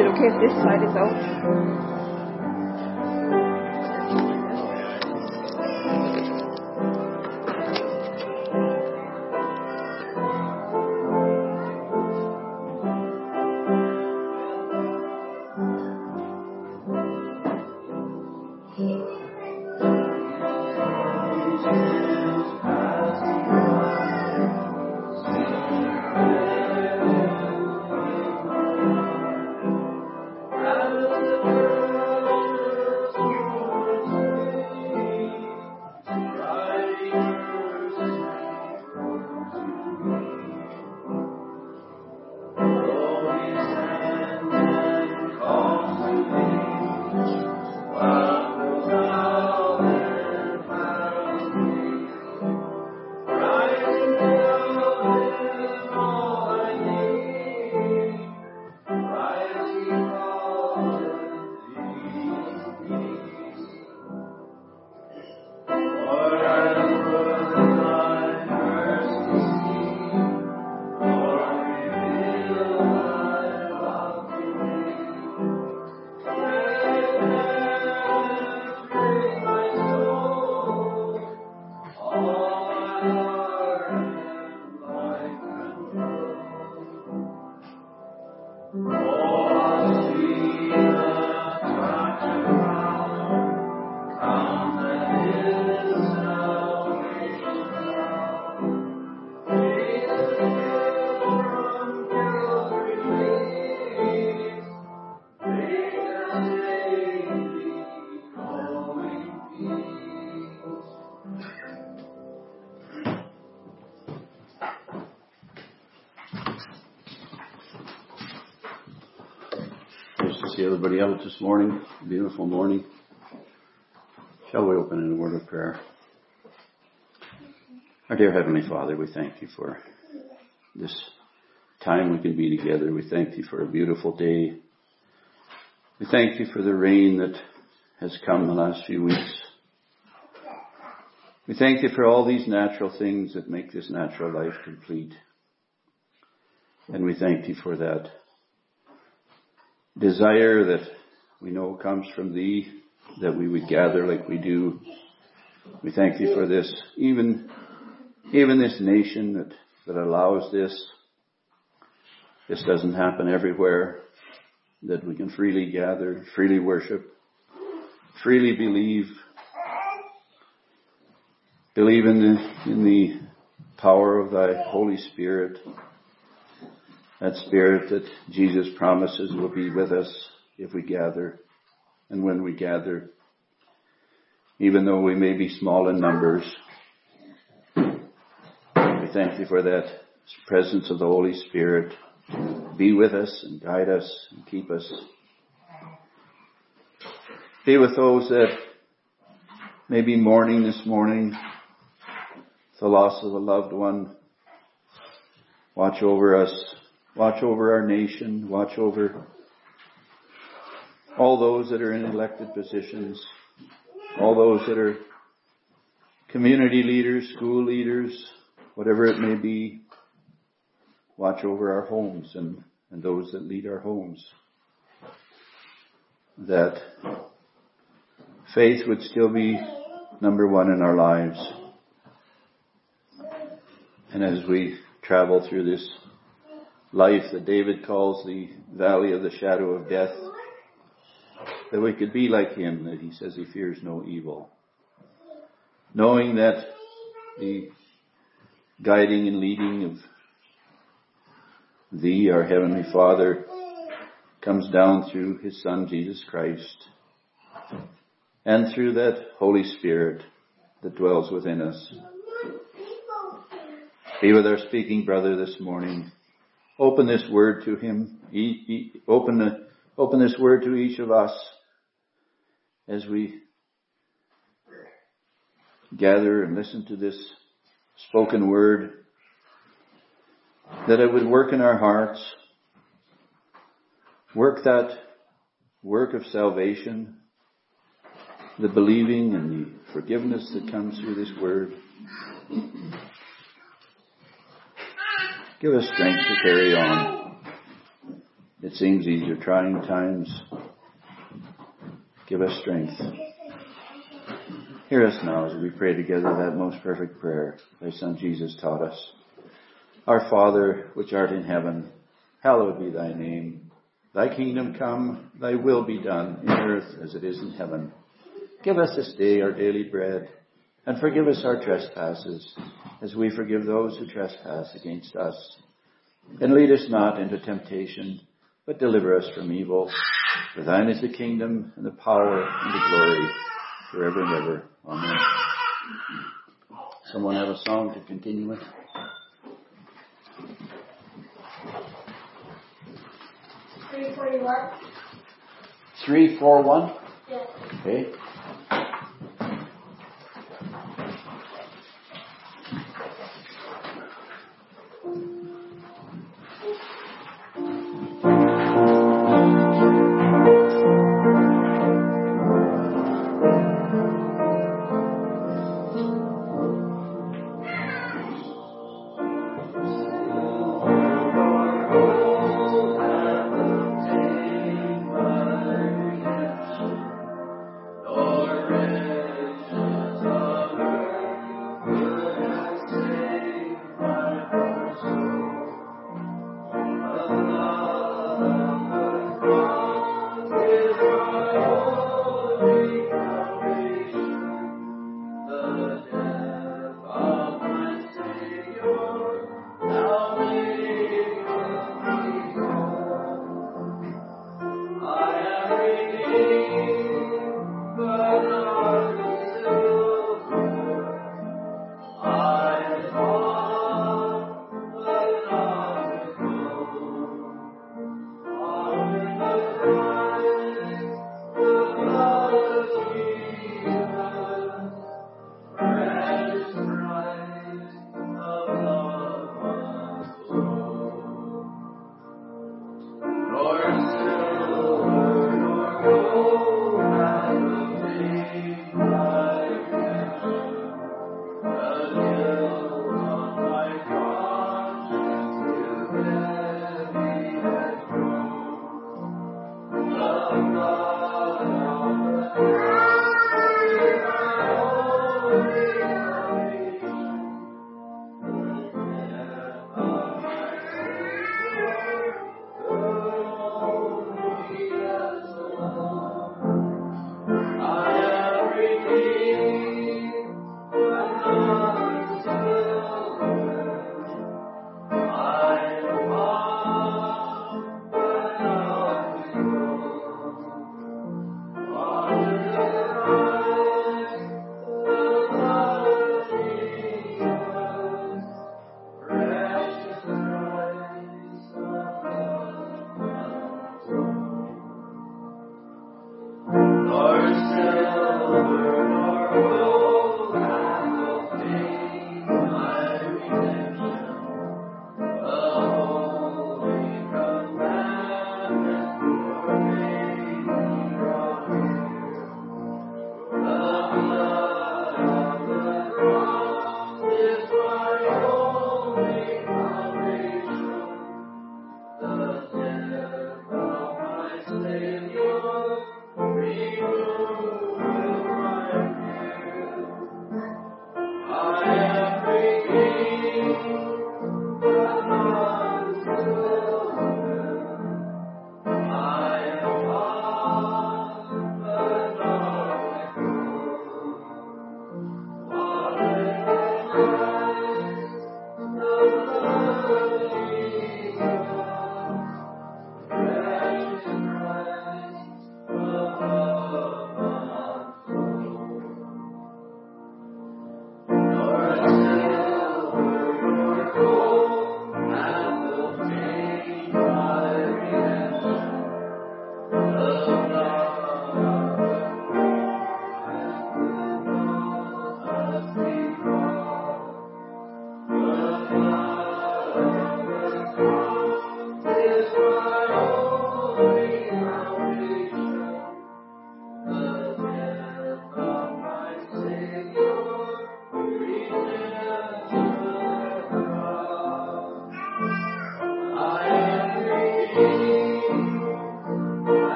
it okay if this side is out? See everybody out this morning. Beautiful morning. Shall we open in a word of prayer? Our dear Heavenly Father, we thank you for this time we can be together. We thank you for a beautiful day. We thank you for the rain that has come the last few weeks. We thank you for all these natural things that make this natural life complete. And we thank you for that desire that we know comes from thee, that we would gather like we do. We thank thee for this, even, even this nation that, that allows this. This doesn't happen everywhere, that we can freely gather, freely worship, freely believe, believe in the, in the power of thy Holy Spirit, that spirit that Jesus promises will be with us if we gather and when we gather. Even though we may be small in numbers, we thank you for that presence of the Holy Spirit. Be with us and guide us and keep us. Be with those that may be mourning this morning, the loss of a loved one. Watch over us Watch over our nation. Watch over all those that are in elected positions. All those that are community leaders, school leaders, whatever it may be. Watch over our homes and, and those that lead our homes. That faith would still be number one in our lives. And as we travel through this life that David calls the valley of the shadow of death, that we could be like him, that he says he fears no evil. Knowing that the guiding and leading of thee, our Heavenly Father, comes down through his Son, Jesus Christ, and through that Holy Spirit that dwells within us. Be with our speaking brother this morning open this word to him. open, the, open this word to each of us as we gather and listen to this spoken word, that it would work in our hearts, work that work of salvation, the believing and the forgiveness that comes through this word. Give us strength to carry on. It seems these are trying times. Give us strength. Hear us now as we pray together that most perfect prayer thy Son Jesus taught us. Our Father, which art in heaven, hallowed be thy name. Thy kingdom come, thy will be done in earth as it is in heaven. Give us this day our daily bread and forgive us our trespasses as we forgive those who trespass against us. And lead us not into temptation, but deliver us from evil. For thine is the kingdom and the power and the glory forever and ever. Amen. Someone have a song to continue with? Three forty-one. Three, four, one. Yes. Okay.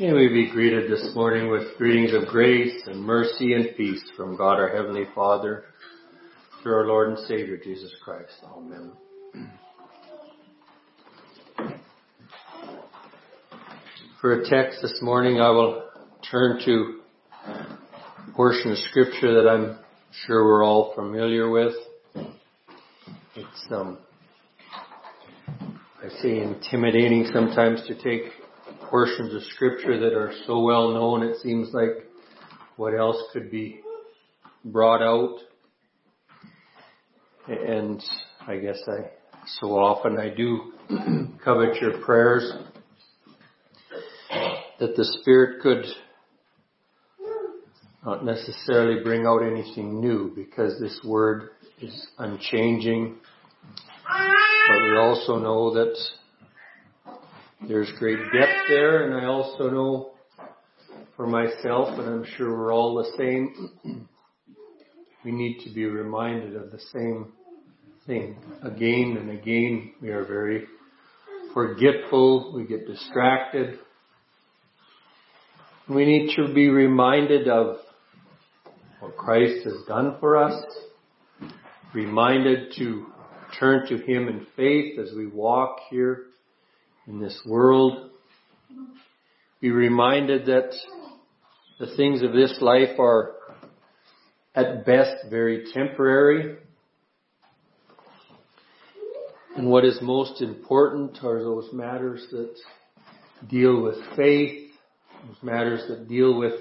May we be greeted this morning with greetings of grace and mercy and peace from God our Heavenly Father through our Lord and Savior Jesus Christ. Amen. For a text this morning, I will turn to a portion of scripture that I'm sure we're all familiar with. It's, um, I say intimidating sometimes to take portions of scripture that are so well known, it seems like what else could be brought out. And I guess I, so often I do covet your prayers that the Spirit could not necessarily bring out anything new because this word is unchanging. But we also know that there's great depth there, and I also know for myself, and I'm sure we're all the same, we need to be reminded of the same thing again and again. We are very forgetful, we get distracted. We need to be reminded of what Christ has done for us, reminded to turn to Him in faith as we walk here in this world. Be reminded that the things of this life are at best very temporary. And what is most important are those matters that deal with faith, those matters that deal with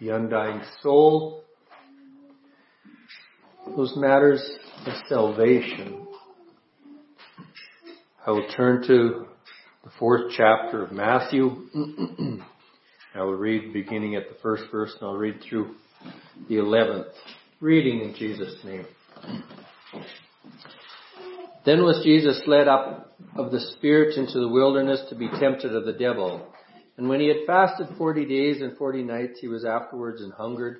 the undying soul, those matters of salvation. I will turn to the fourth chapter of Matthew. I will read beginning at the first verse and I'll read through the eleventh. Reading in Jesus' name. Then was Jesus led up of the Spirit into the wilderness to be tempted of the devil. And when he had fasted forty days and forty nights, he was afterwards and hungered.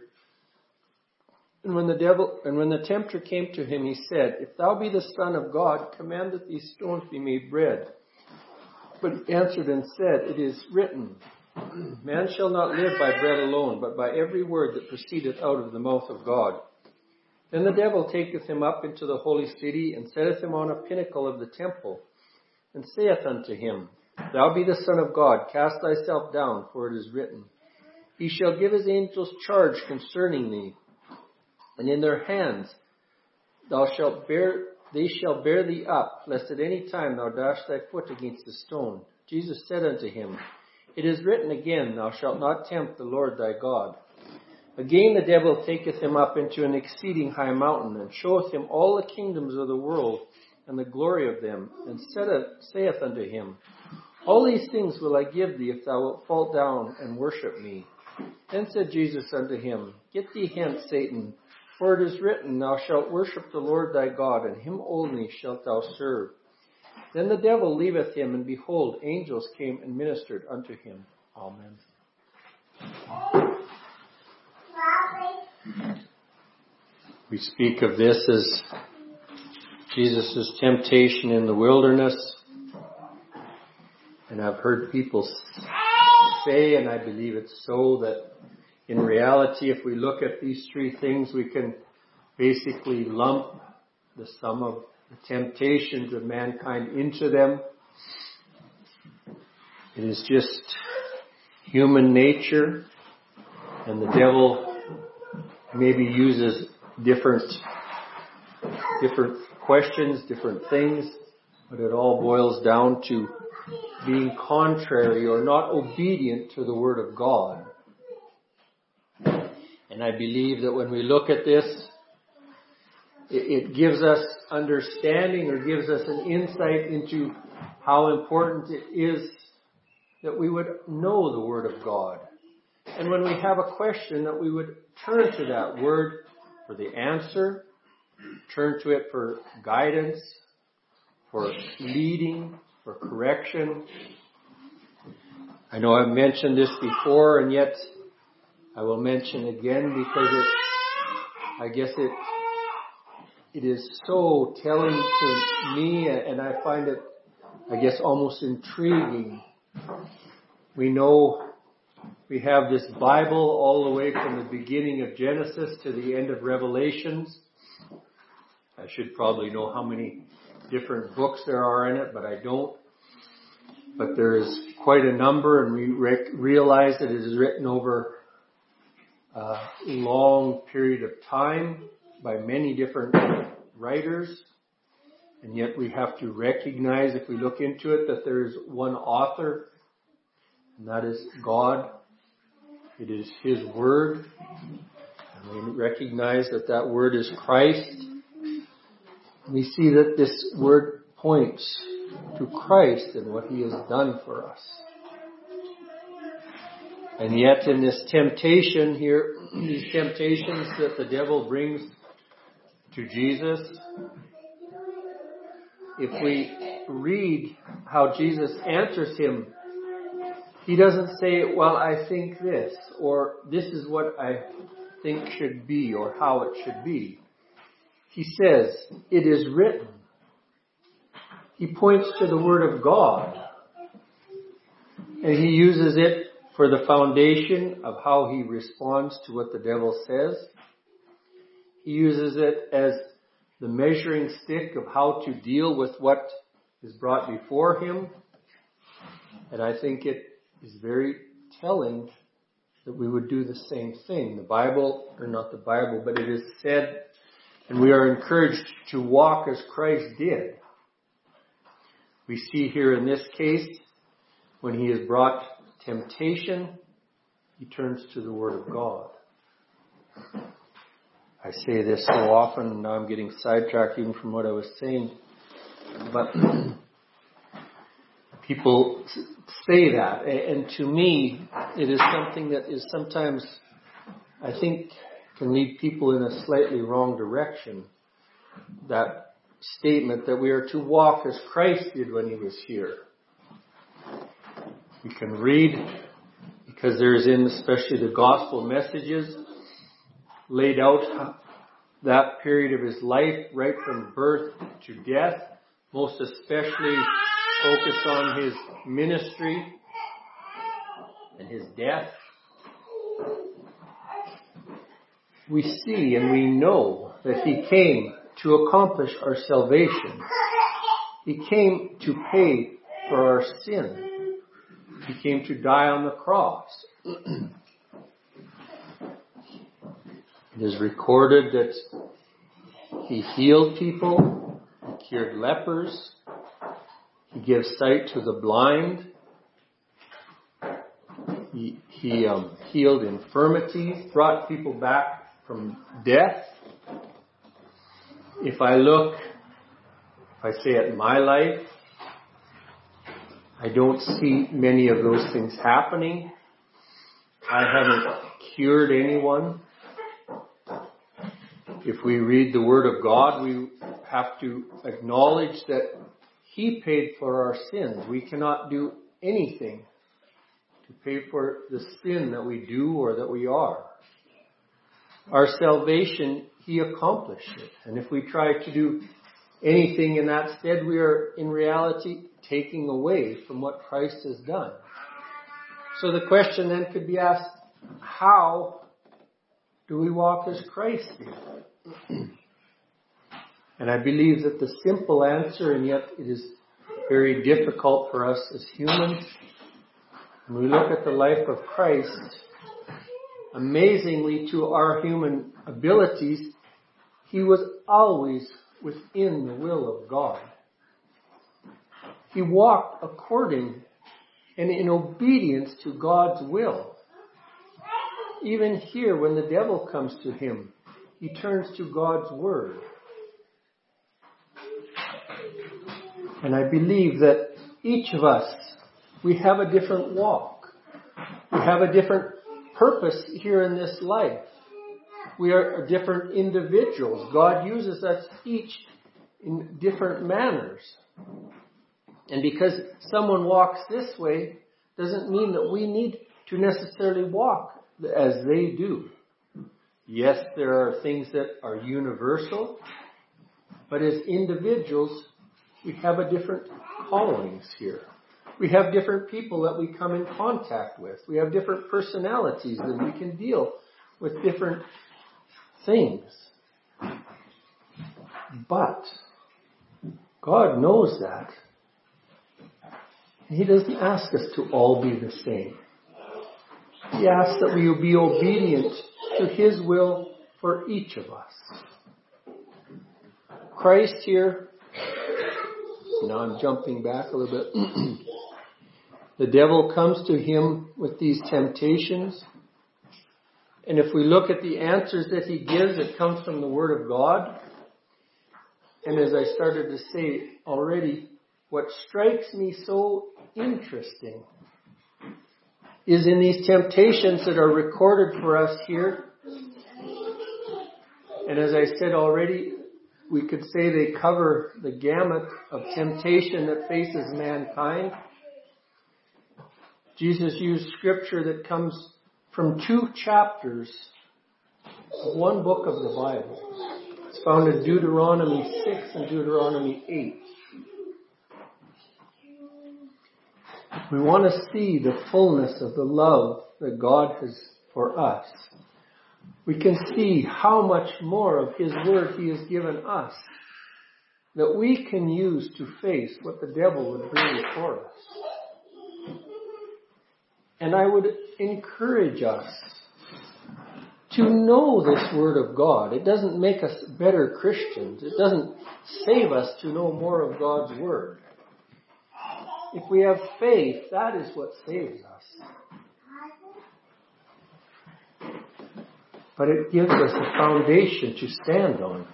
And when the devil, and when the tempter came to him, he said, If thou be the Son of God, command that these stones be made bread. But he answered and said, It is written, Man shall not live by bread alone, but by every word that proceedeth out of the mouth of God. Then the devil taketh him up into the holy city, and setteth him on a pinnacle of the temple, and saith unto him, Thou be the Son of God, cast thyself down, for it is written, He shall give his angels charge concerning thee, and in their hands thou shalt bear they shall bear thee up, lest at any time thou dash thy foot against a stone. Jesus said unto him, It is written again, Thou shalt not tempt the Lord thy God. Again the devil taketh him up into an exceeding high mountain, and showeth him all the kingdoms of the world, and the glory of them, and saith unto him, All these things will I give thee, if thou wilt fall down and worship me. Then said Jesus unto him, Get thee hence, Satan, for it is written, Thou shalt worship the Lord thy God, and him only shalt thou serve. Then the devil leaveth him, and behold, angels came and ministered unto him. Amen. We speak of this as Jesus' temptation in the wilderness. And I've heard people say, and I believe it's so, that in reality, if we look at these three things, we can basically lump the sum of the temptations of mankind into them. It is just human nature, and the devil maybe uses different, different questions, different things, but it all boils down to being contrary or not obedient to the Word of God. And I believe that when we look at this, it, gives us understanding or gives us an insight into how important it is that we would know the Word of God. And when we have a question, that we would turn to that Word for the answer, turn to it for guidance, for leading, for correction. I know I've mentioned this before, and yet I will mention again because it, I guess it, it is so telling to me and I find it, I guess, almost intriguing. We know we have this Bible all the way from the beginning of Genesis to the end of Revelations. I should probably know how many different books there are in it, but I don't. But there is quite a number, and we re- realize that it is written over long period of time by many different writers. And yet we have to recognize, if we look into it, that there is one author, and that is God. It is His Word. And we recognize that that Word is Christ. We see that this Word points to Christ and what He has done for us. And yet in this temptation here, these temptations that the devil brings to Jesus, if we read how Jesus answers him, he doesn't say, well, I think this, or this is what I think should be, or how it should be. He says, it is written. He points to the Word of God. And he uses it for the foundation of how he responds to what the devil says. He uses it as the measuring stick of how to deal with what is brought before him. And I think it is very telling that we would do the same thing. The Bible, or not the Bible, but it is said, and we are encouraged to walk as Christ did. We see here in this case, when he is brought temptation, he turns to the Word of God. I say this so often, and now I'm getting sidetracked even from what I was saying. But people say that, and to me, it is something that is sometimes, I think, can lead people in a slightly wrong direction. That statement that we are to walk as Christ did when he was here. We can read, because there's in especially the gospel messages, laid out that period of his life, right from birth to death, most especially focused on his ministry and his death. We see and we know that he came to accomplish our salvation. He came to pay for our sin. He came to die on the cross. It is recorded that he healed people, he cured lepers, he gives sight to the blind, he, he um, healed infirmities, brought people back from death. If I look, if I say at my life, I don't see many of those things happening. I haven't cured anyone if we read the Word of God, we have to acknowledge that He paid for our sins. We cannot do anything to pay for the sin that we do or that we are. Our salvation, He accomplished it. And if we try to do anything in that stead, we are in reality taking away from what Christ has done. So the question then could be asked, how do we walk as Christ and I believe that the simple answer, and yet it is very difficult for us as humans, when we look at the life of Christ, amazingly to our human abilities, he was always within the will of God. He walked according and in obedience to God's will. Even here, when the devil comes to him, he turns to God's Word. And I believe that each of us, we have a different walk. We have a different purpose here in this life. We are different individuals. God uses us each in different manners. And because someone walks this way doesn't mean that we need to necessarily walk as they do. Yes, there are things that are universal, but as individuals, we have a different callings here. We have different people that we come in contact with. We have different personalities and we can deal with different things. But God knows that. He doesn't ask us to all be the same. He asks that we be obedient to His will for each of us. Christ here, now I'm jumping back a little bit. the devil comes to him with these temptations. And if we look at the answers that he gives, it comes from the Word of God. And as I started to say already, what strikes me so interesting is in these temptations that are recorded for us here. And as I said already, we could say they cover the gamut of temptation that faces mankind. Jesus used scripture that comes from two chapters of one book of the Bible. It's found in Deuteronomy 6 and Deuteronomy 8. We want to see the fullness of the love that God has for us. We can see how much more of His Word He has given us that we can use to face what the devil would bring before us. And I would encourage us to know this Word of God. It doesn't make us better Christians. It doesn't save us to know more of God's Word. If we have faith, that is what saves us. But it gives us a foundation to stand on.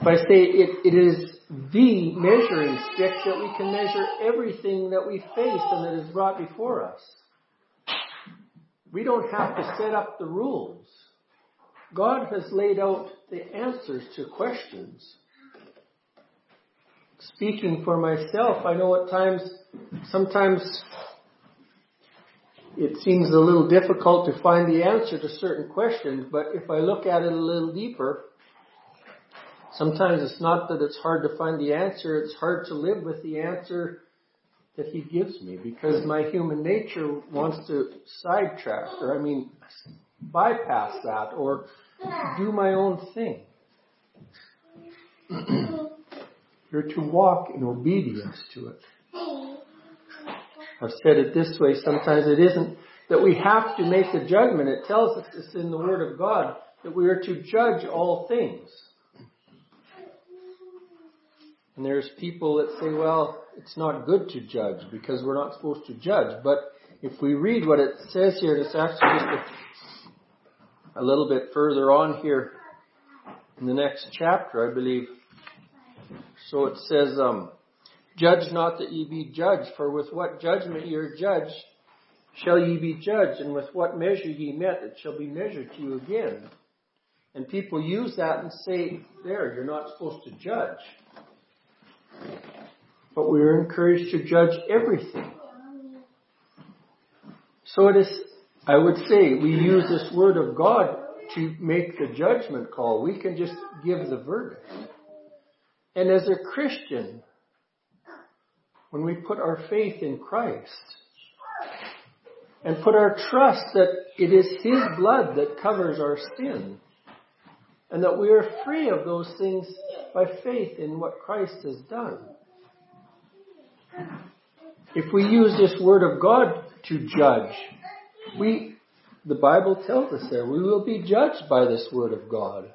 If I say it, it is the measuring stick that we can measure everything that we face and that is brought before us. We don't have to set up the rules. God has laid out the answers to questions. Speaking for myself, I know at times, sometimes it seems a little difficult to find the answer to certain questions, but if I look at it a little deeper, sometimes it's not that it's hard to find the answer, it's hard to live with the answer that he gives me because my human nature wants to sidetrack or I mean bypass that or do my own thing. You're to walk in obedience to it. I've said it this way, sometimes it isn't that we have to make a judgment. It tells us this in the Word of God that we are to judge all things. And there's people that say, well, it's not good to judge because we're not supposed to judge. But if we read what it says here, it's actually just a, a little bit further on here in the next chapter, I believe. So it says, um, Judge not that ye be judged, for with what judgment ye are judged, shall ye be judged, and with what measure ye met, it shall be measured to you again. And people use that and say, there, you're not supposed to judge. But we are encouraged to judge everything. So it is, I would say, we use this word of God to make the judgment call. We can just give the verdict. And as a Christian, when we put our faith in Christ and put our trust that it is His blood that covers our sin and that we are free of those things by faith in what Christ has done. If we use this word of God to judge, we, the Bible tells us there, we will be judged by this word of God.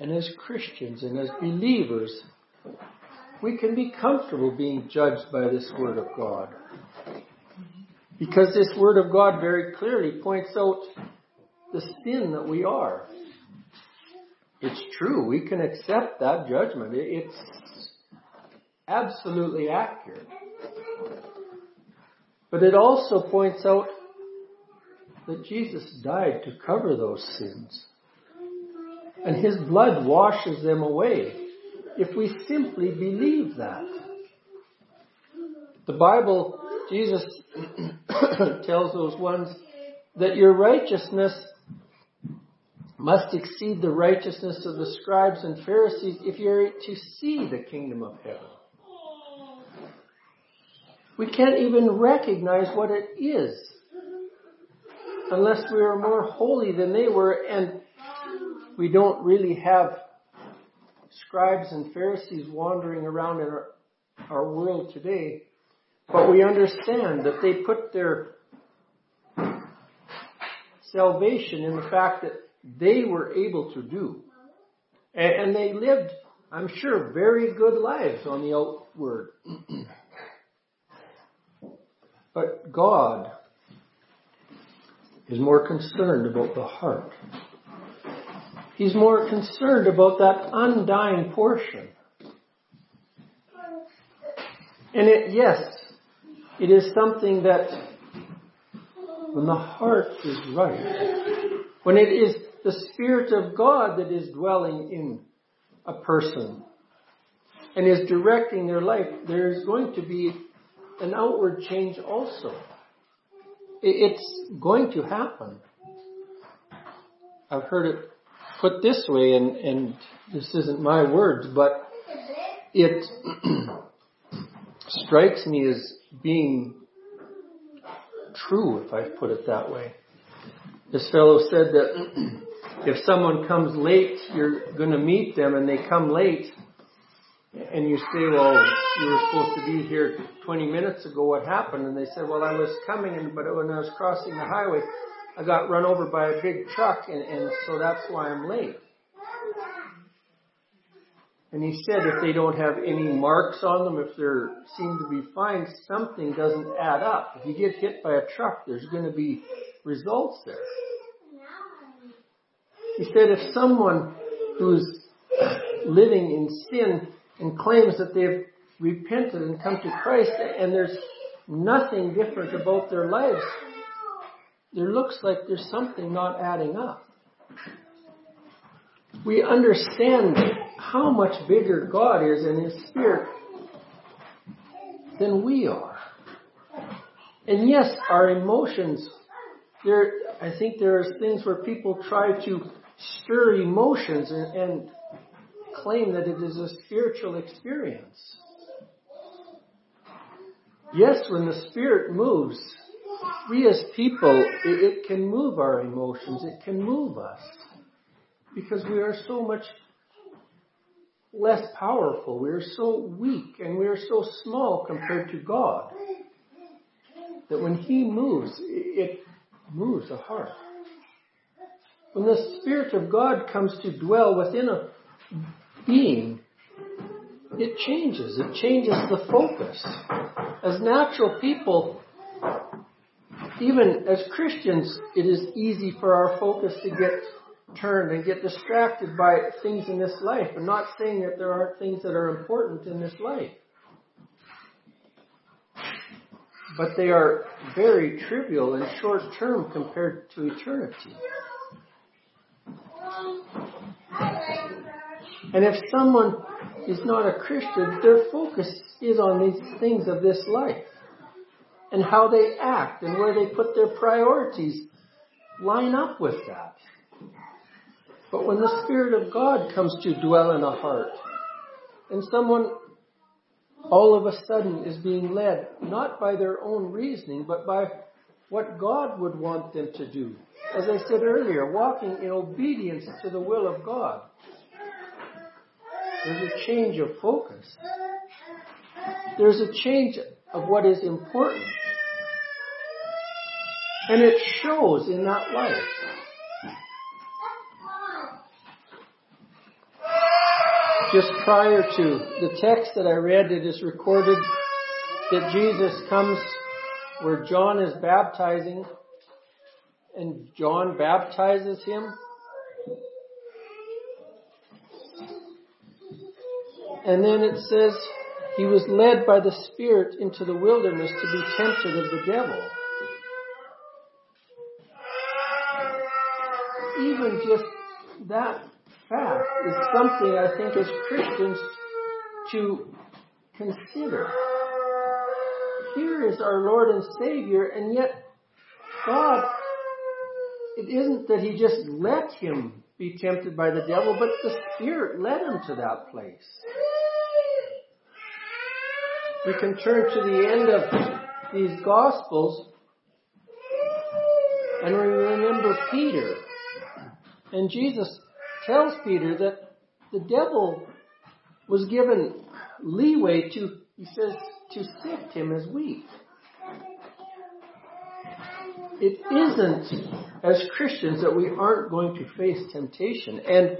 And as Christians and as believers, we can be comfortable being judged by this Word of God. Because this Word of God very clearly points out the sin that we are. It's true. We can accept that judgment. It's absolutely accurate. But it also points out that Jesus died to cover those sins. And His blood washes them away if we simply believe that. The Bible, Jesus tells those ones that your righteousness must exceed the righteousness of the scribes and Pharisees if you're to see the kingdom of heaven. We can't even recognize what it is unless we are more holy than they were and we don't really have scribes and Pharisees wandering around in our, our world today. But we understand that they put their salvation in the fact that they were able to do. And, they lived, I'm sure, very good lives on the outward. but God is more concerned about the heart. He's more concerned about that undying portion. And it, yes, it is something that when the heart is right, when it is the Spirit of God that is dwelling in a person and is directing their life, there is going to be an outward change also. It's going to happen. I've heard it put this way, and, and this isn't my words, but it strikes me as being true, if I put it that way. This fellow said that if someone comes late, you're going to meet them and they come late, and you say, well, you were supposed to be here 20 minutes ago, what happened? And they said, well, I was coming, but when I was crossing the highway, I got run over by a big truck, and, and so that's why I'm late. And he said if they don't have any marks on them, if they seem to be fine, something doesn't add up. If you get hit by a truck, there's going to be results there. He said if someone who's living in sin and claims that they've repented and come to Christ and there's nothing different about their lives, there looks like there's something not adding up. We understand how much bigger God is in His Spirit than we are. And yes, our emotions, there, I think there are things where people try to stir emotions and, and claim that it is a spiritual experience. Yes, when the Spirit moves, we as people, it, it can move our emotions, it can move us. Because we are so much less powerful. We are so weak and we are so small compared to God that when He moves, it moves the heart. When the Spirit of God comes to dwell within a being, it changes. It changes the focus. As natural people, even as Christians, it is easy for our focus to get turned and get distracted by things in this life. I'm not saying that there aren't things that are important in this life. But they are very trivial and short term compared to eternity. And if someone is not a Christian, their focus is on these things of this life and how they act and where they put their priorities line up with that. But when the Spirit of God comes to dwell in a heart, and someone all of a sudden is being led not by their own reasoning, but by what God would want them to do. As I said earlier, walking in obedience to the will of God. There's a change of focus. There's a change of what is important. And it shows in that life. just prior to the text that I read, it is recorded that Jesus comes where John is baptizing and John baptizes him. And then it says he was led by the Spirit into the wilderness to be tempted of the devil. Even just that fact is something I think as Christians to consider. Here is our Lord and Savior, and yet God, it isn't that He just let him be tempted by the devil, but the Spirit led him to that place. We can turn to the end of these Gospels and we remember Peter. And Jesus tells Peter that the devil was given leeway to, he says, to sift him as wheat. It isn't as Christians that we aren't going to face temptation and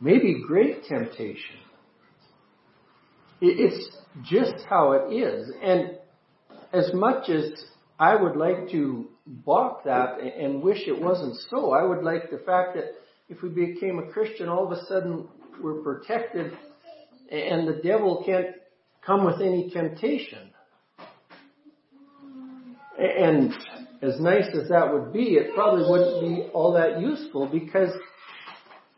maybe great temptation. It's just how it is. And as much as I would like to balk that and wish it wasn't so, I would like the fact that if we became a Christian, all of a sudden we're protected and the devil can't come with any temptation. And as nice as that would be, it probably wouldn't be all that useful because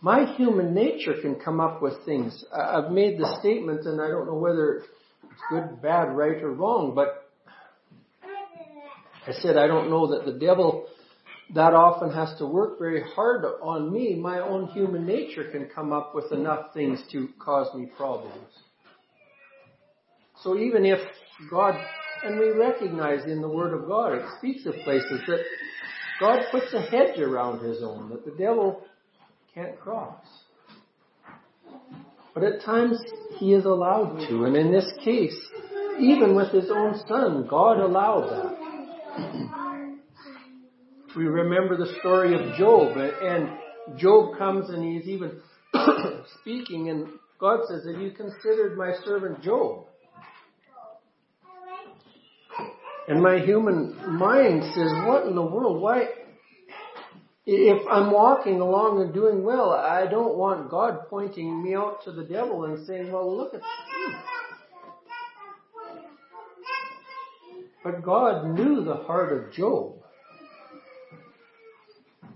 my human nature can come up with things. I've made the statement and I don't know whether it's good, bad, right, or wrong, but I said I don't know that the devil that often has to work very hard on me. My own human nature can come up with enough things to cause me problems. So even if God, and we recognize in the Word of God, it speaks of places that God puts a hedge around His own, that the devil can't cross. But at times He is allowed to, and in this case, even with His own Son, God allowed that. We remember the story of Job, and Job comes and he's even speaking, and God says, Have you considered my servant Job? And my human mind says, What in the world? Why? If I'm walking along and doing well, I don't want God pointing me out to the devil and saying, Well, look at you. But God knew the heart of Job.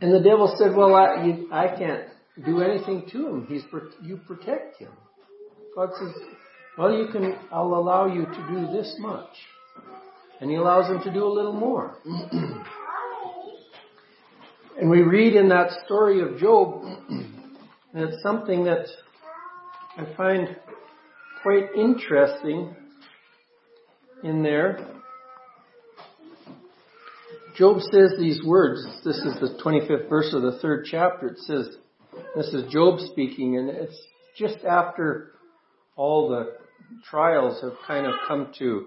And the devil said, well, I, you, I can't do anything to him. He's, you protect him. God says, well, you can, I'll allow you to do this much. And he allows him to do a little more. and we read in that story of Job, and it's something that I find quite interesting in there. Job says these words. This is the 25th verse of the third chapter. It says, this is Job speaking, and it's just after all the trials have kind of come to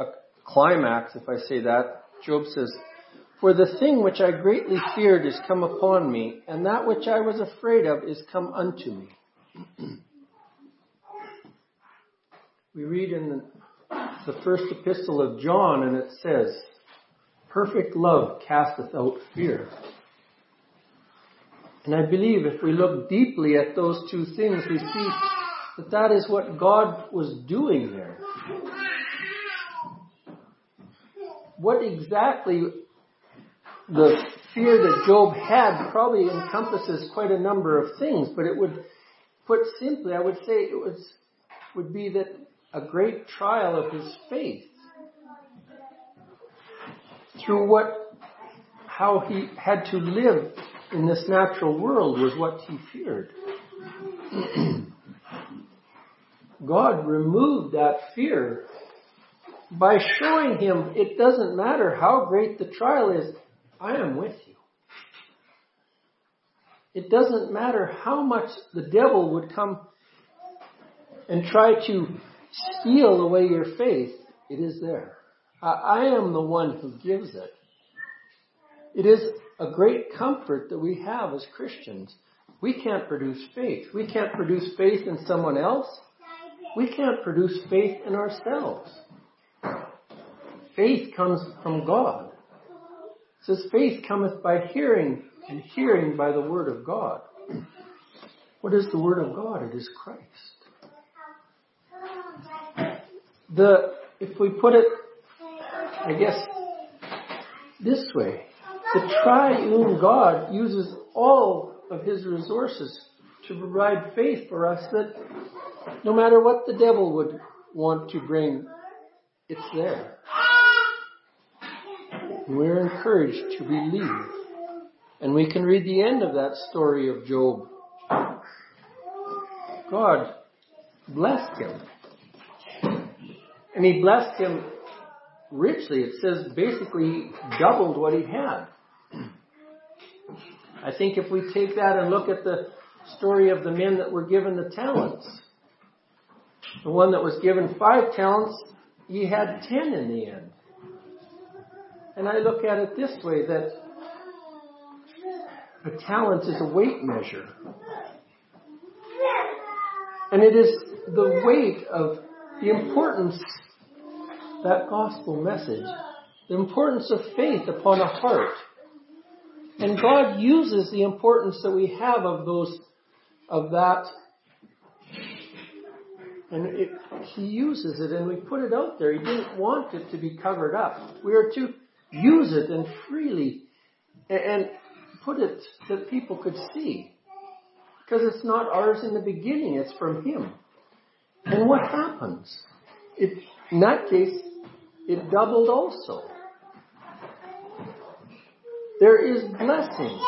a climax, if I say that. Job says, For the thing which I greatly feared is come upon me, and that which I was afraid of is come unto me. we read in the first epistle of John, and it says, Perfect love casteth out fear. And I believe if we look deeply at those two things, we see that that is what God was doing there. What exactly the fear that Job had probably encompasses quite a number of things, but it would, put simply, I would say it was, would be that a great trial of his faith through what, how he had to live in this natural world was what he feared. God removed that fear by showing him it doesn't matter how great the trial is, I am with you. It doesn't matter how much the devil would come and try to steal away your faith, it is there. I am the one who gives it. It is a great comfort that we have as Christians. We can't produce faith. We can't produce faith in someone else. We can't produce faith in ourselves. Faith comes from God. Says faith cometh by hearing and hearing by the word of God. What is the word of God? It is Christ. The, if we put it I guess, this way. The triune God uses all of his resources to provide faith for us that no matter what the devil would want to bring, it's there. We're encouraged to believe. And we can read the end of that story of Job. God blessed him. And he blessed him richly. It says basically doubled what he had. I think if we take that and look at the story of the men that were given the talents, the one that was given five talents, he had ten in the end. And I look at it this way that a talent is a weight measure. And it is the weight of the importance, that gospel message, the importance of faith upon a heart. And God uses the importance that we have of those, of that, and it, He uses it and we put it out there. He didn't want it to be covered up. We are to use it and freely, and put it that people could see. Because it's not ours in the beginning, it's from Him. And what happens? It, in that case, it doubled also. There is blessing.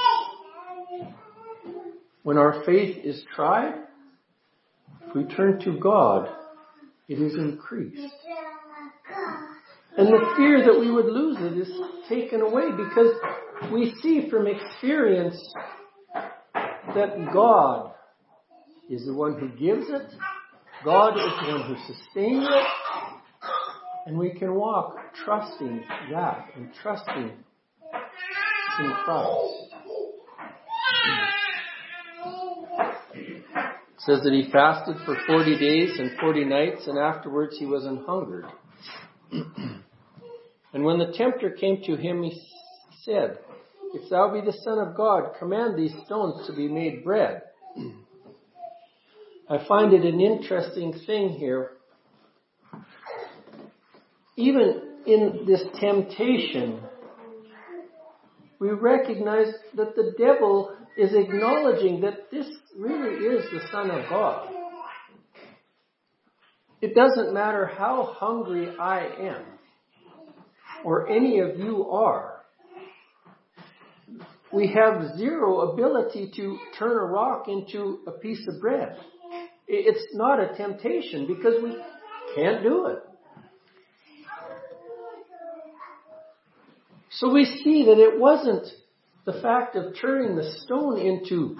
When our faith is tried, if we turn to God, it is increased. And the fear that we would lose it is taken away because we see from experience that God is the one who gives it, God is the one who sustains it, and we can walk trusting that and trusting in Christ. It says that he fasted for 40 days and 40 nights, and afterwards he was an hungered. and when the tempter came to him, he said, If thou be the Son of God, command these stones to be made bread. I find it an interesting thing here. Even in this temptation, we recognize that the devil is acknowledging that this really is the Son of God. It doesn't matter how hungry I am, or any of you are. We have zero ability to turn a rock into a piece of bread. It's not a temptation because we can't do it. So we see that it wasn't the fact of turning the stone into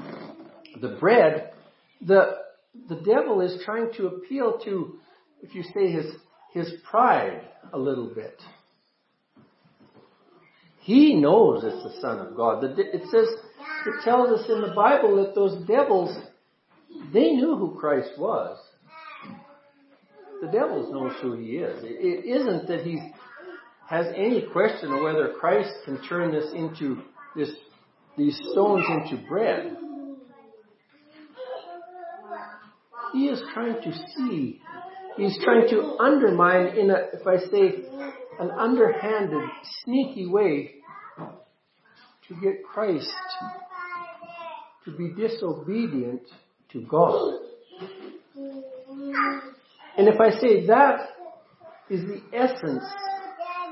the bread. The, the devil is trying to appeal to, if you say, his, his pride a little bit. He knows it's the Son of God. It says, it tells us in the Bible that those devils, they knew who Christ was. The devil knows who he is. It isn't that he has any question of whether Christ can turn this into this, these stones into bread. He is trying to see. He's trying to undermine in a, if I say, an underhanded, sneaky way to get Christ to be disobedient to God. And if I say that is the essence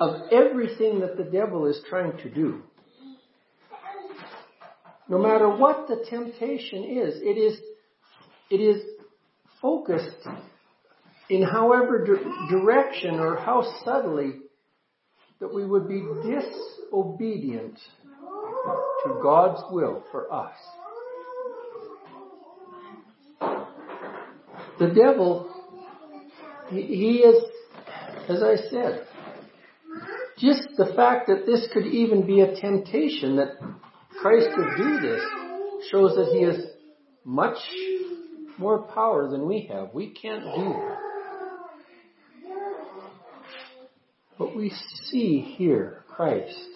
of everything that the devil is trying to do, no matter what the temptation is, it is, it is focused in however di- direction or how subtly that we would be disobedient to God's will for us. The devil, he, he is, as I said, just the fact that this could even be a temptation, that Christ could do this, shows that he has much more power than we have. We can't do that. But we see here Christ,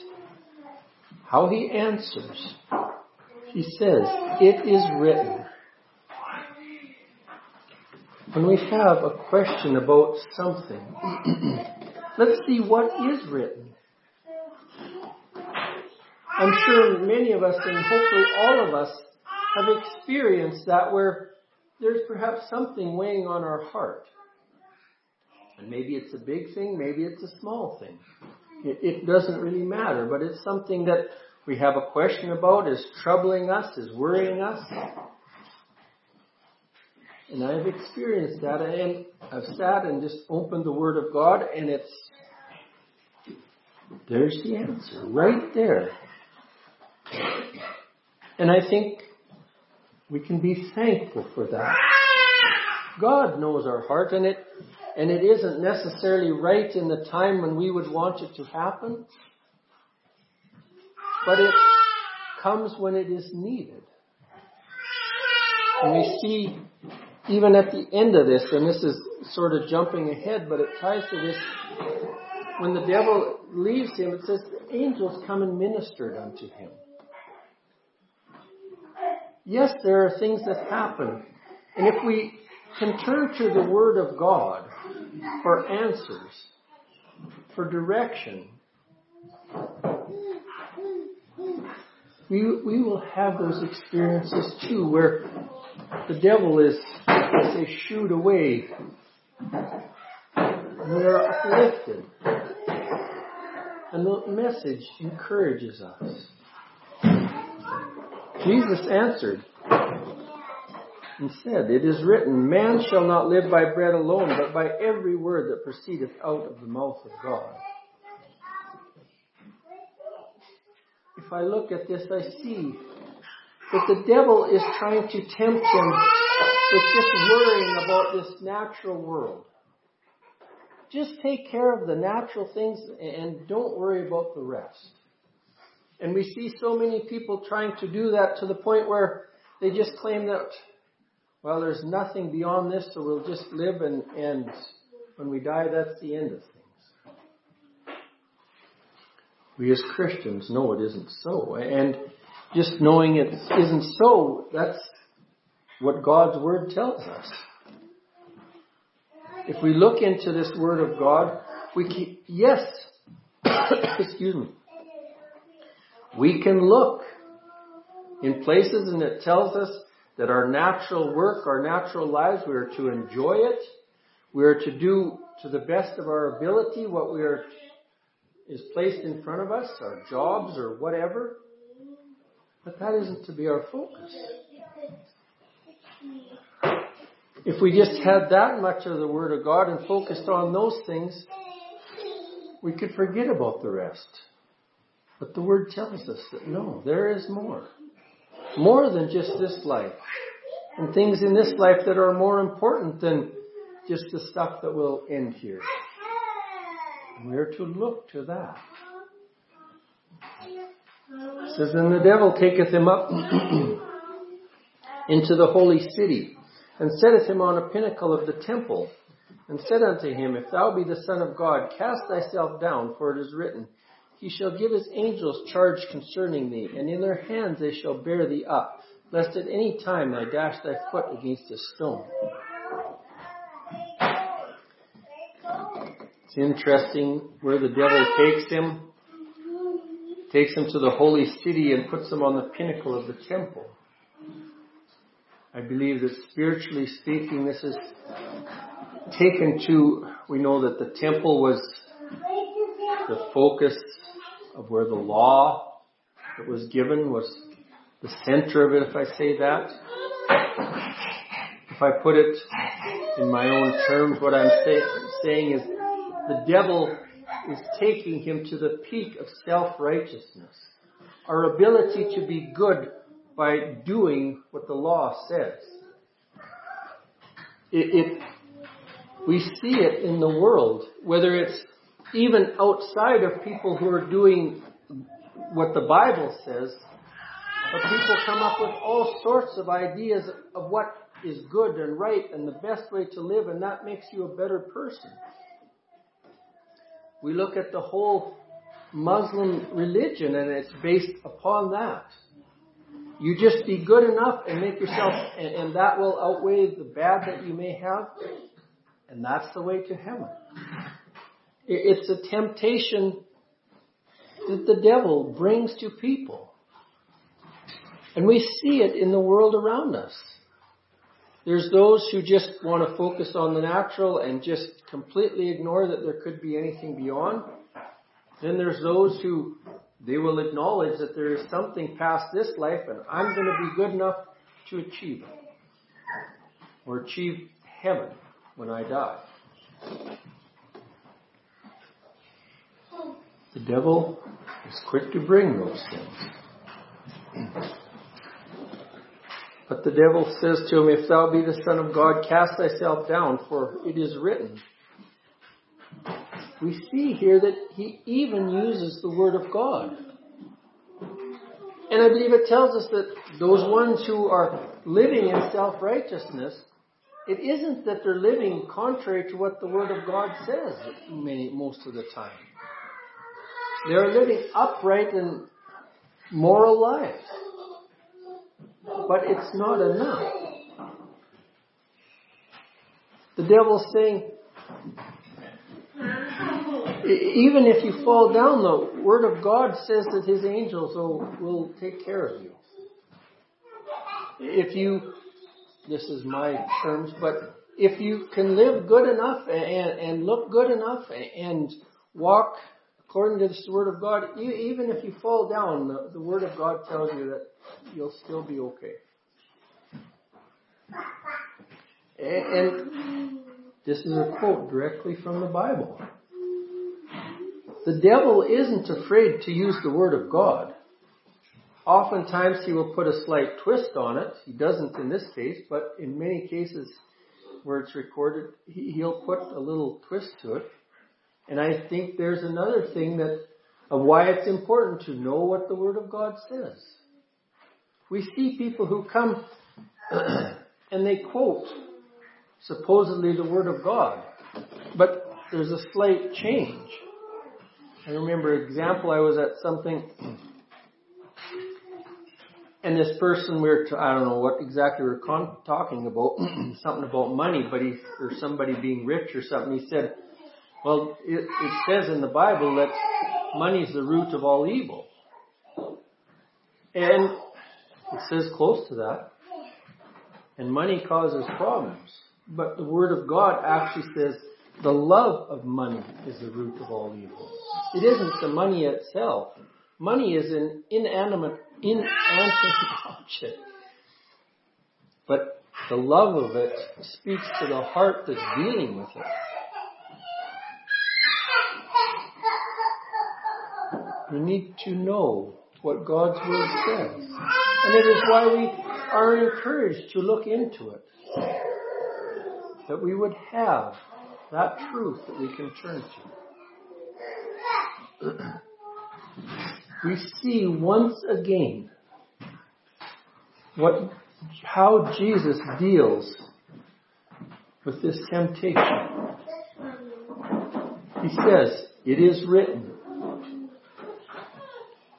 how he answers. He says, It is written. When we have a question about something, let's see what is written. I'm sure many of us, and hopefully all of us, have experienced that where there's perhaps something weighing on our heart. And maybe it's a big thing, maybe it's a small thing. It, it, doesn't really matter, but it's something that we have a question about, is troubling us, is worrying us. And I've experienced that and I've sat and just opened the Word of God and it's, there's the answer right there. And I think we can be thankful for that. God knows our heart and it, and it isn't necessarily right in the time when we would want it to happen, but it comes when it is needed. And we see even at the end of this, and this is sort of jumping ahead, but it ties to this. When the devil leaves him, it says the angels come and ministered unto him. Yes, there are things that happen. And if we can turn to the Word of God for answers, for direction, we, we will have those experiences too where the devil is, say, shooed away. We are uplifted. And the message encourages us. Jesus answered and said, It is written, Man shall not live by bread alone, but by every word that proceedeth out of the mouth of God. If I look at this, I see that the devil is trying to tempt him with just worrying about this natural world. Just take care of the natural things and don't worry about the rest. And we see so many people trying to do that to the point where they just claim that, well, there's nothing beyond this, so we'll just live and, and when we die, that's the end of things. We as Christians know it isn't so. And just knowing it isn't so, that's what God's Word tells us. If we look into this Word of God, we can, yes, excuse me, we can look in places and it tells us that our natural work, our natural lives, we are to enjoy it. We are to do to the best of our ability what we are is placed in front of us, our jobs or whatever. But that isn't to be our focus. If we just had that much of the Word of God and focused on those things, we could forget about the rest. But the Word tells us that no, there is more. More than just this life. And things in this life that are more important than just the stuff that will end here. We are to look to that. It says, And the devil taketh him up into the holy city, and setteth him on a pinnacle of the temple, and said unto him, If thou be the Son of God, cast thyself down, for it is written, He shall give his angels charge concerning thee, and in their hands they shall bear thee up, lest at any time thou dash thy foot against a stone. It's interesting where the devil takes him takes him to the holy city and puts him on the pinnacle of the temple. I believe that spiritually speaking, this is taken to, we know that the temple was the focus of where the law that was given was the center of it, if I say that. If I put it in my own terms, what I'm say, saying is the devil is taking him to the peak of self-righteousness. Our ability to be good by doing what the law says. It, it, we see it in the world, whether it's even outside of people who are doing what the Bible says, but people come up with all sorts of ideas of what is good and right and the best way to live, and that makes you a better person. We look at the whole Muslim religion and it's based upon that. You just be good enough and make yourself, and, and that will outweigh the bad that you may have, and that's the way to heaven. It, it's a temptation that the devil brings to people. And we see it in the world around us. There's those who just want to focus on the natural and just completely ignore that there could be anything beyond. Then there's those who they will acknowledge that there is something past this life and I'm going to be good enough to achieve it. or achieve heaven when I die. The devil is quick to bring those things. But the devil says to him, If thou be the Son of God, cast thyself down, for it is written. We see here that he even uses the Word of God. And I believe it tells us that those ones who are living in self-righteousness, it isn't that they're living contrary to what the Word of God says many, most of the time. They're living upright and moral lives. But it's not enough. The devil's saying, even if you fall down, the Word of God says that His angels will, will take care of you. If you, this is my terms, but if you can live good enough and, and look good enough and walk according to the Word of God, even if you fall down, the, the Word of God tells you that you'll still be okay. And, and this is a quote directly from the Bible. The devil isn't afraid to use the Word of God. Oftentimes he will put a slight twist on it. He doesn't in this case, but in many cases where it's recorded, he'll put a little twist to it. And I think there's another thing that of why it's important to know what the Word of God says. We see people who come and they quote supposedly the Word of God, but there's a slight change. I remember example, I was at something, and this person, we were, I don't know what exactly we were con- talking about, something about money, but he, or somebody being rich or something, he said, well, it, it says in the Bible that money is the root of all evil. And it says close to that. And money causes problems. But the Word of God actually says the love of money is the root of all evil. It isn't the money itself. Money is an inanimate, inanimate object. But the love of it speaks to the heart that's dealing with it. We need to know what God's Word says. And it is why we are encouraged to look into it. That we would have that truth that we can turn to. we see once again what how Jesus deals with this temptation. He says, It is written.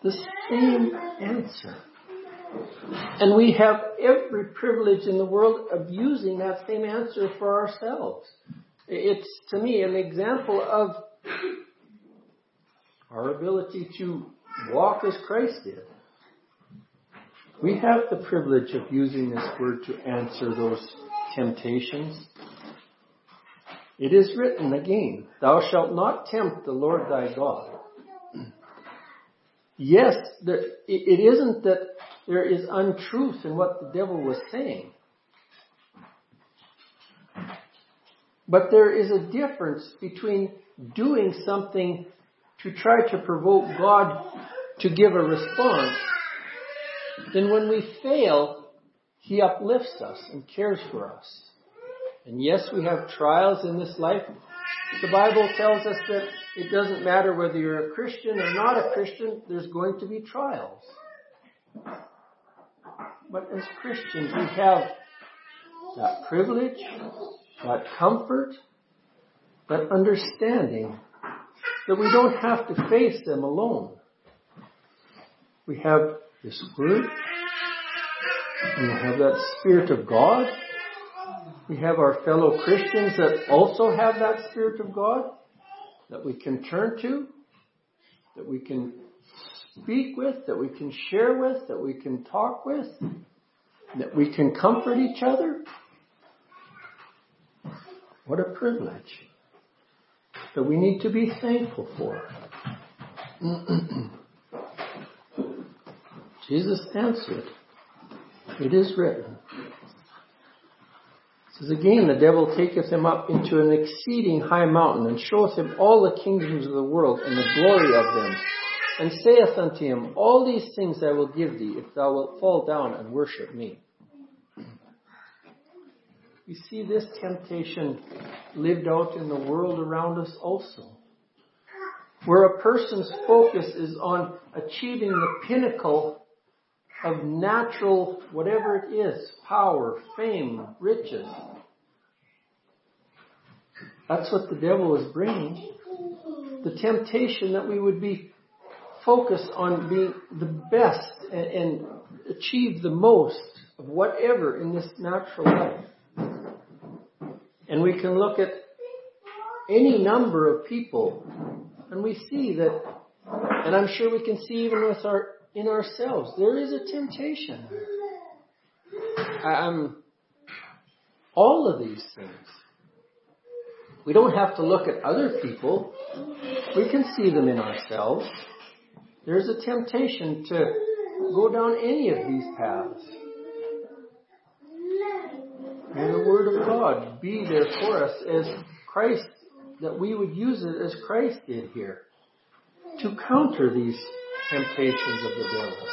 The same answer. And we have every privilege in the world of using that same answer for ourselves. It's, to me, an example of our ability to walk as Christ did. We have the privilege of using this word to answer those temptations. It is written again, Thou shalt not tempt the Lord thy God. Yes, there, it isn't that there is untruth in what the devil was saying. But there is a difference between doing something to try to provoke God to give a response than when we fail, He uplifts us and cares for us. And yes, we have trials in this life. The Bible tells us that it doesn't matter whether you're a Christian or not a Christian, there's going to be trials. But as Christians, we have that privilege, that comfort, that understanding that we don't have to face them alone. We have this Word, we have that Spirit of God, we have our fellow Christians that also have that Spirit of God that we can turn to, that we can speak with, that we can share with, that we can talk with, that we can comfort each other. What a privilege that we need to be thankful for. Jesus answered, It is written. Says again, the devil taketh him up into an exceeding high mountain, and showeth him all the kingdoms of the world and the glory of them, and saith unto him, All these things I will give thee, if thou wilt fall down and worship me. We see this temptation lived out in the world around us also. Where a person's focus is on achieving the pinnacle of natural, whatever it is, power, fame, riches. That's what the devil is bringing. The temptation that we would be focused on being the best and, and achieve the most of whatever in this natural life. And we can look at any number of people and we see that, and I'm sure we can see even with our, in ourselves, there is a temptation. Um, all of these things. We don't have to look at other people. We can see them in ourselves. There's a temptation to go down any of these paths. May the Word of God be there for us as Christ, that we would use it as Christ did here to counter these temptations of the devil.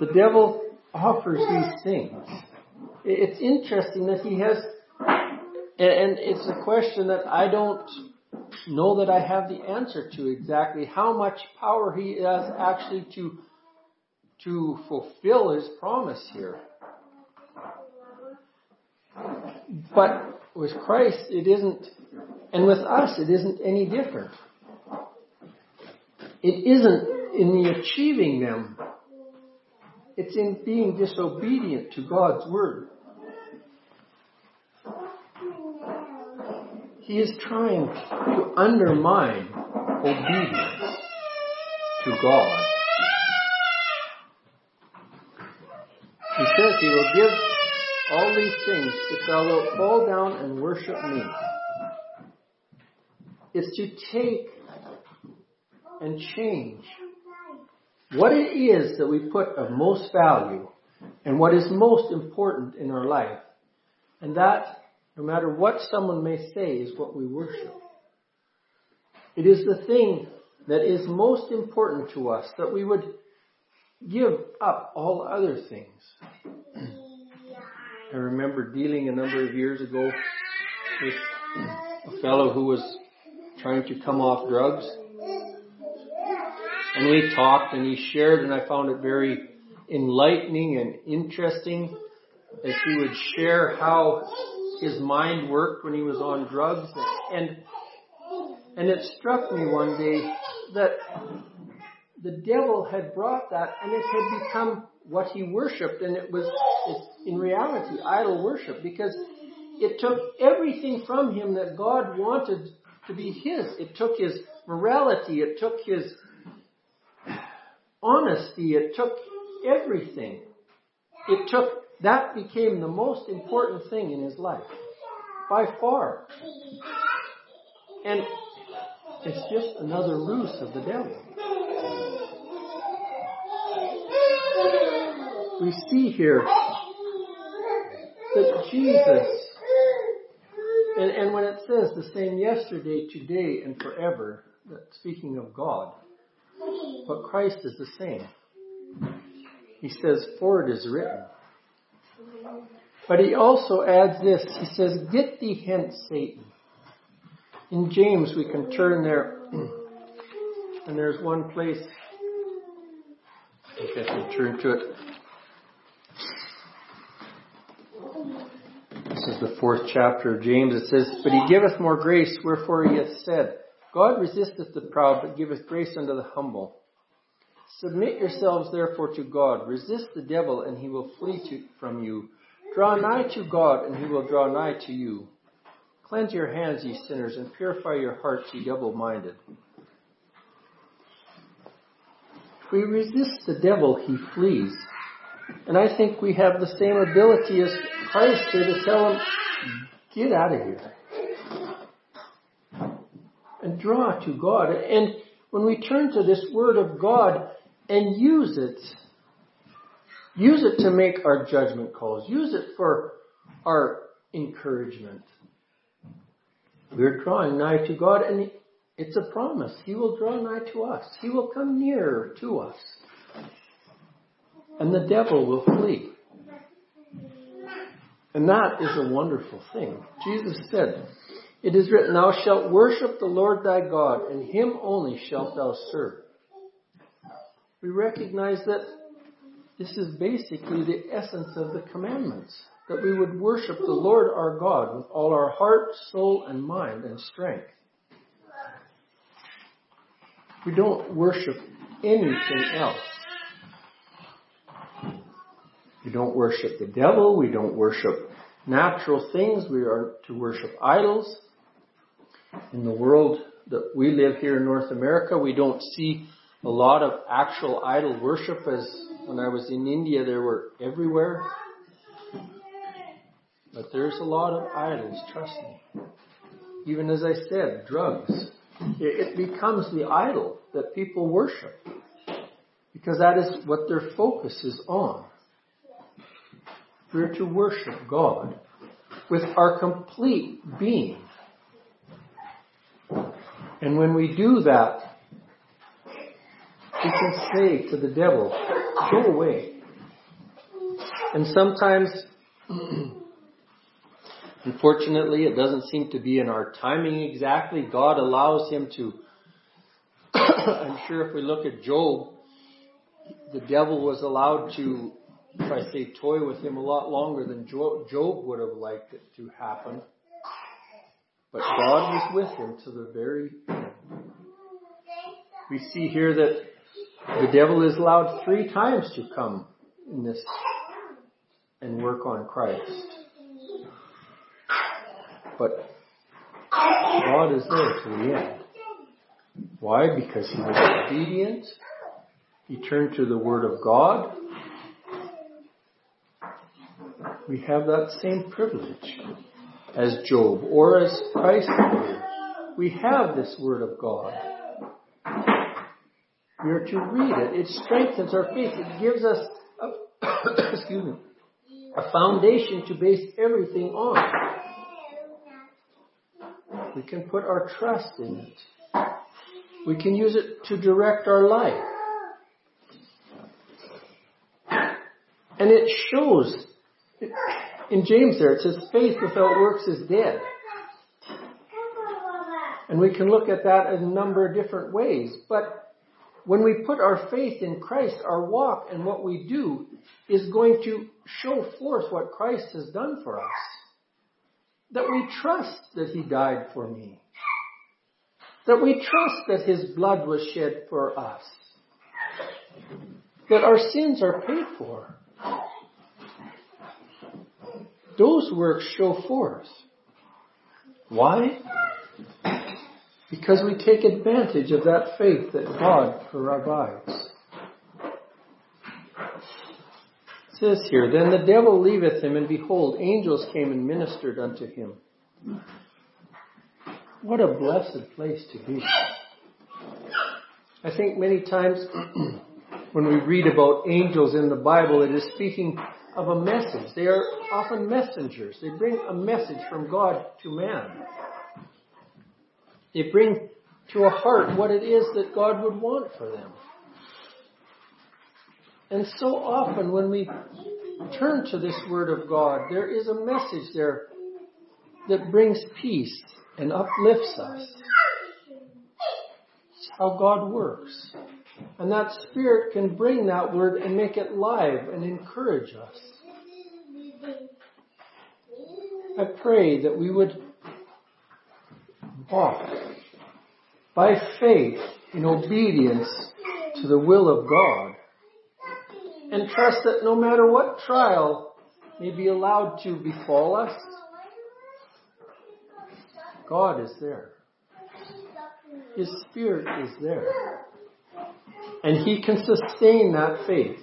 The devil offers these things. It's interesting that he has, and it's a question that I don't know that I have the answer to exactly how much power he has actually to to fulfill his promise here. But with Christ, it isn't, and with us, it isn't any different. It isn't in the achieving them. It's in being disobedient to God's word. He is trying to undermine obedience to God. He says he will give all these things if thou wilt fall down and worship me. It's to take and change what it is that we put of most value and what is most important in our life. And that no matter what someone may say, is what we worship. It is the thing that is most important to us that we would give up all other things. I remember dealing a number of years ago with a fellow who was trying to come off drugs. And we talked and he shared and I found it very enlightening and interesting as he would share how his mind worked when he was on drugs. And, and it struck me one day that the devil had brought that and it had become what he worshipped and it was in reality idol worship because it took everything from him that God wanted to be his. It took his morality, it took his honesty, it took everything. It took that became the most important thing in his life. By far. And it's just another ruse of the devil. We see here that Jesus, and, and when it says the same yesterday, today, and forever, speaking of God, but Christ is the same. He says, for it is written. But he also adds this. He says, Get thee hence, Satan. In James, we can turn there, and there's one place. I think I can turn to it. This is the fourth chapter of James. It says, But he giveth more grace, wherefore he hath said, God resisteth the proud, but giveth grace unto the humble. Submit yourselves therefore to God. Resist the devil, and he will flee to, from you. Draw nigh to God, and he will draw nigh to you. Cleanse your hands, ye sinners, and purify your hearts, ye double minded. If we resist the devil, he flees. And I think we have the same ability as Christ did to tell him, get out of here. And draw to God. And when we turn to this Word of God and use it, Use it to make our judgment calls. Use it for our encouragement. We're drawing nigh to God and it's a promise. He will draw nigh to us. He will come nearer to us. And the devil will flee. And that is a wonderful thing. Jesus said, It is written, Thou shalt worship the Lord thy God, and him only shalt thou serve. We recognize that this is basically the essence of the commandments. That we would worship the Lord our God with all our heart, soul, and mind and strength. We don't worship anything else. We don't worship the devil. We don't worship natural things. We are to worship idols. In the world that we live here in North America, we don't see a lot of actual idol worship as when I was in India, there were everywhere. But there's a lot of idols, trust me. Even as I said, drugs. It becomes the idol that people worship. Because that is what their focus is on. We're to worship God with our complete being. And when we do that, we can say to the devil, go away. And sometimes, unfortunately, it doesn't seem to be in our timing exactly. God allows him to, I'm sure if we look at Job, the devil was allowed to if I say toy with him a lot longer than Job would have liked it to happen. But God was with him to the very end. We see here that the devil is allowed three times to come in this and work on Christ. But God is there to the end. Why? Because he was obedient. He turned to the Word of God we have that same privilege as Job or as Christ. We have this Word of God. We are to read it. It strengthens our faith. It gives us a, excuse me, a foundation to base everything on. We can put our trust in it. We can use it to direct our life. And it shows in James there, it says faith without works is dead. And we can look at that in a number of different ways. But when we put our faith in Christ, our walk and what we do is going to show forth what Christ has done for us. That we trust that He died for me. That we trust that His blood was shed for us. That our sins are paid for those works show forth. Why? Because we take advantage of that faith that God provides. It says here, Then the devil leaveth him, and behold, angels came and ministered unto him. What a blessed place to be. I think many times when we read about angels in the Bible, it is speaking of a message. They are often messengers. They bring a message from God to man. They bring to a heart what it is that God would want for them. And so often when we turn to this Word of God, there is a message there that brings peace and uplifts us. It's how God works. And that Spirit can bring that word and make it live and encourage us. I pray that we would walk by faith in obedience to the will of God and trust that no matter what trial may be allowed to befall us, God is there. His Spirit is there. And He can sustain that faith.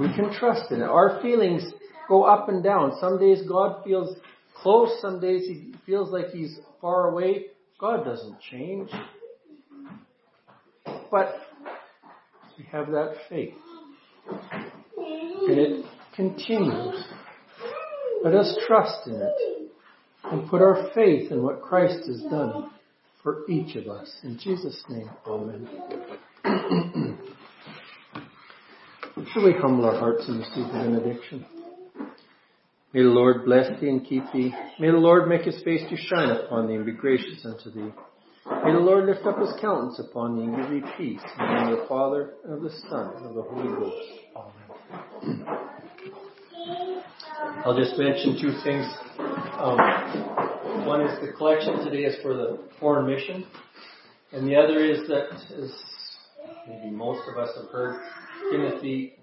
We can trust in it. Our feelings go up and down. Some days God feels close, some days He feels like He's far away. God doesn't change. But we have that faith. And it continues. Let us trust in it and put our faith in what Christ has done for each of us. In Jesus' name, Amen. Shall we humble our hearts and receive the benediction? May the Lord bless thee and keep thee. May the Lord make his face to shine upon thee and be gracious unto thee. May the Lord lift up his countenance upon thee and give thee peace. In the name of the Father, and of the Son, and of the Holy Ghost. Amen. I'll just mention two things. Um, one is the collection today is for the foreign mission, and the other is that, as Maybe most of us have heard Timothy,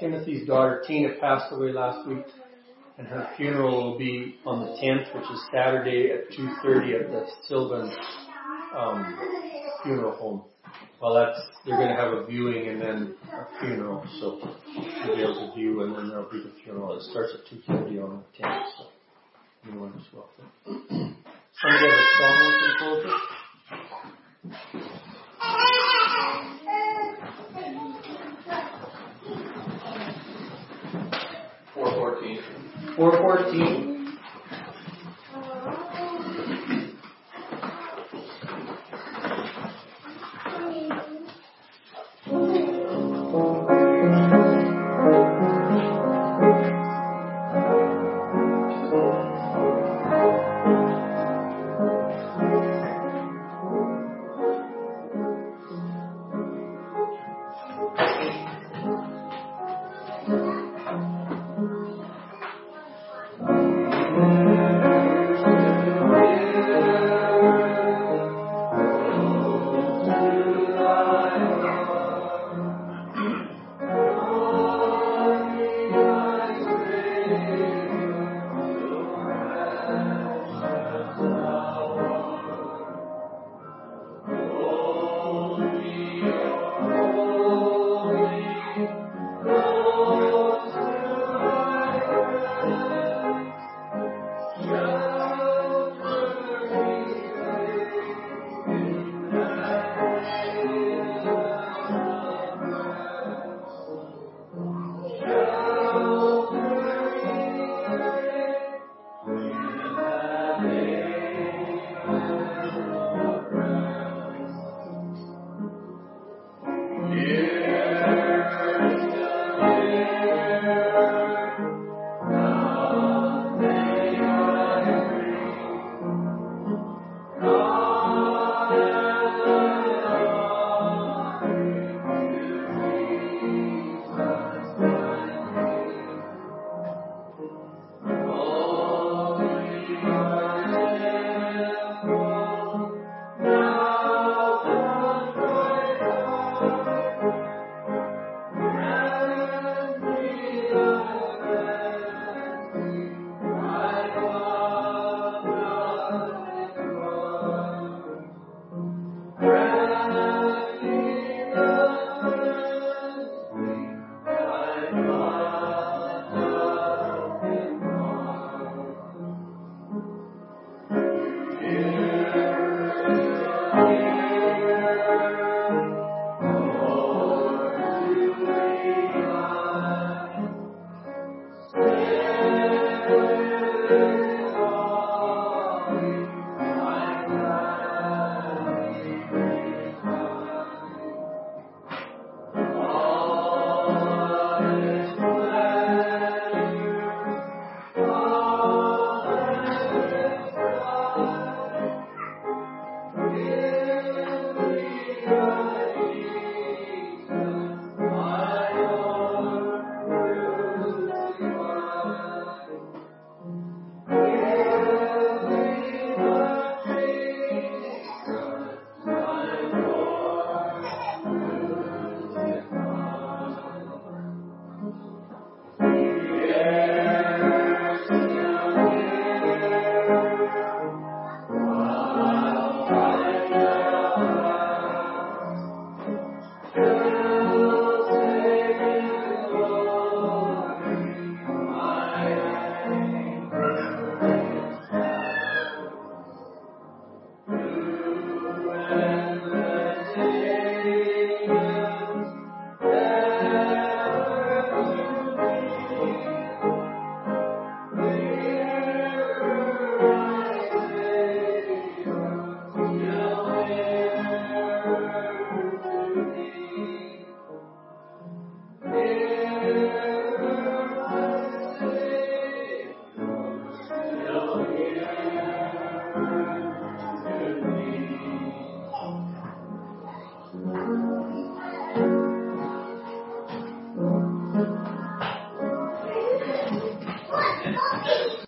Timothy's daughter Tina passed away last week and her funeral will be on the 10th, which is Saturday at 2.30 at the Sylvan um, funeral home. Well, that's, they're going to have a viewing and then a funeral, so you'll be able to view and then there'll be the funeral. It starts at 2.30 on the 10th, so anyone is welcome. Somebody have a song we can close? 414. 414?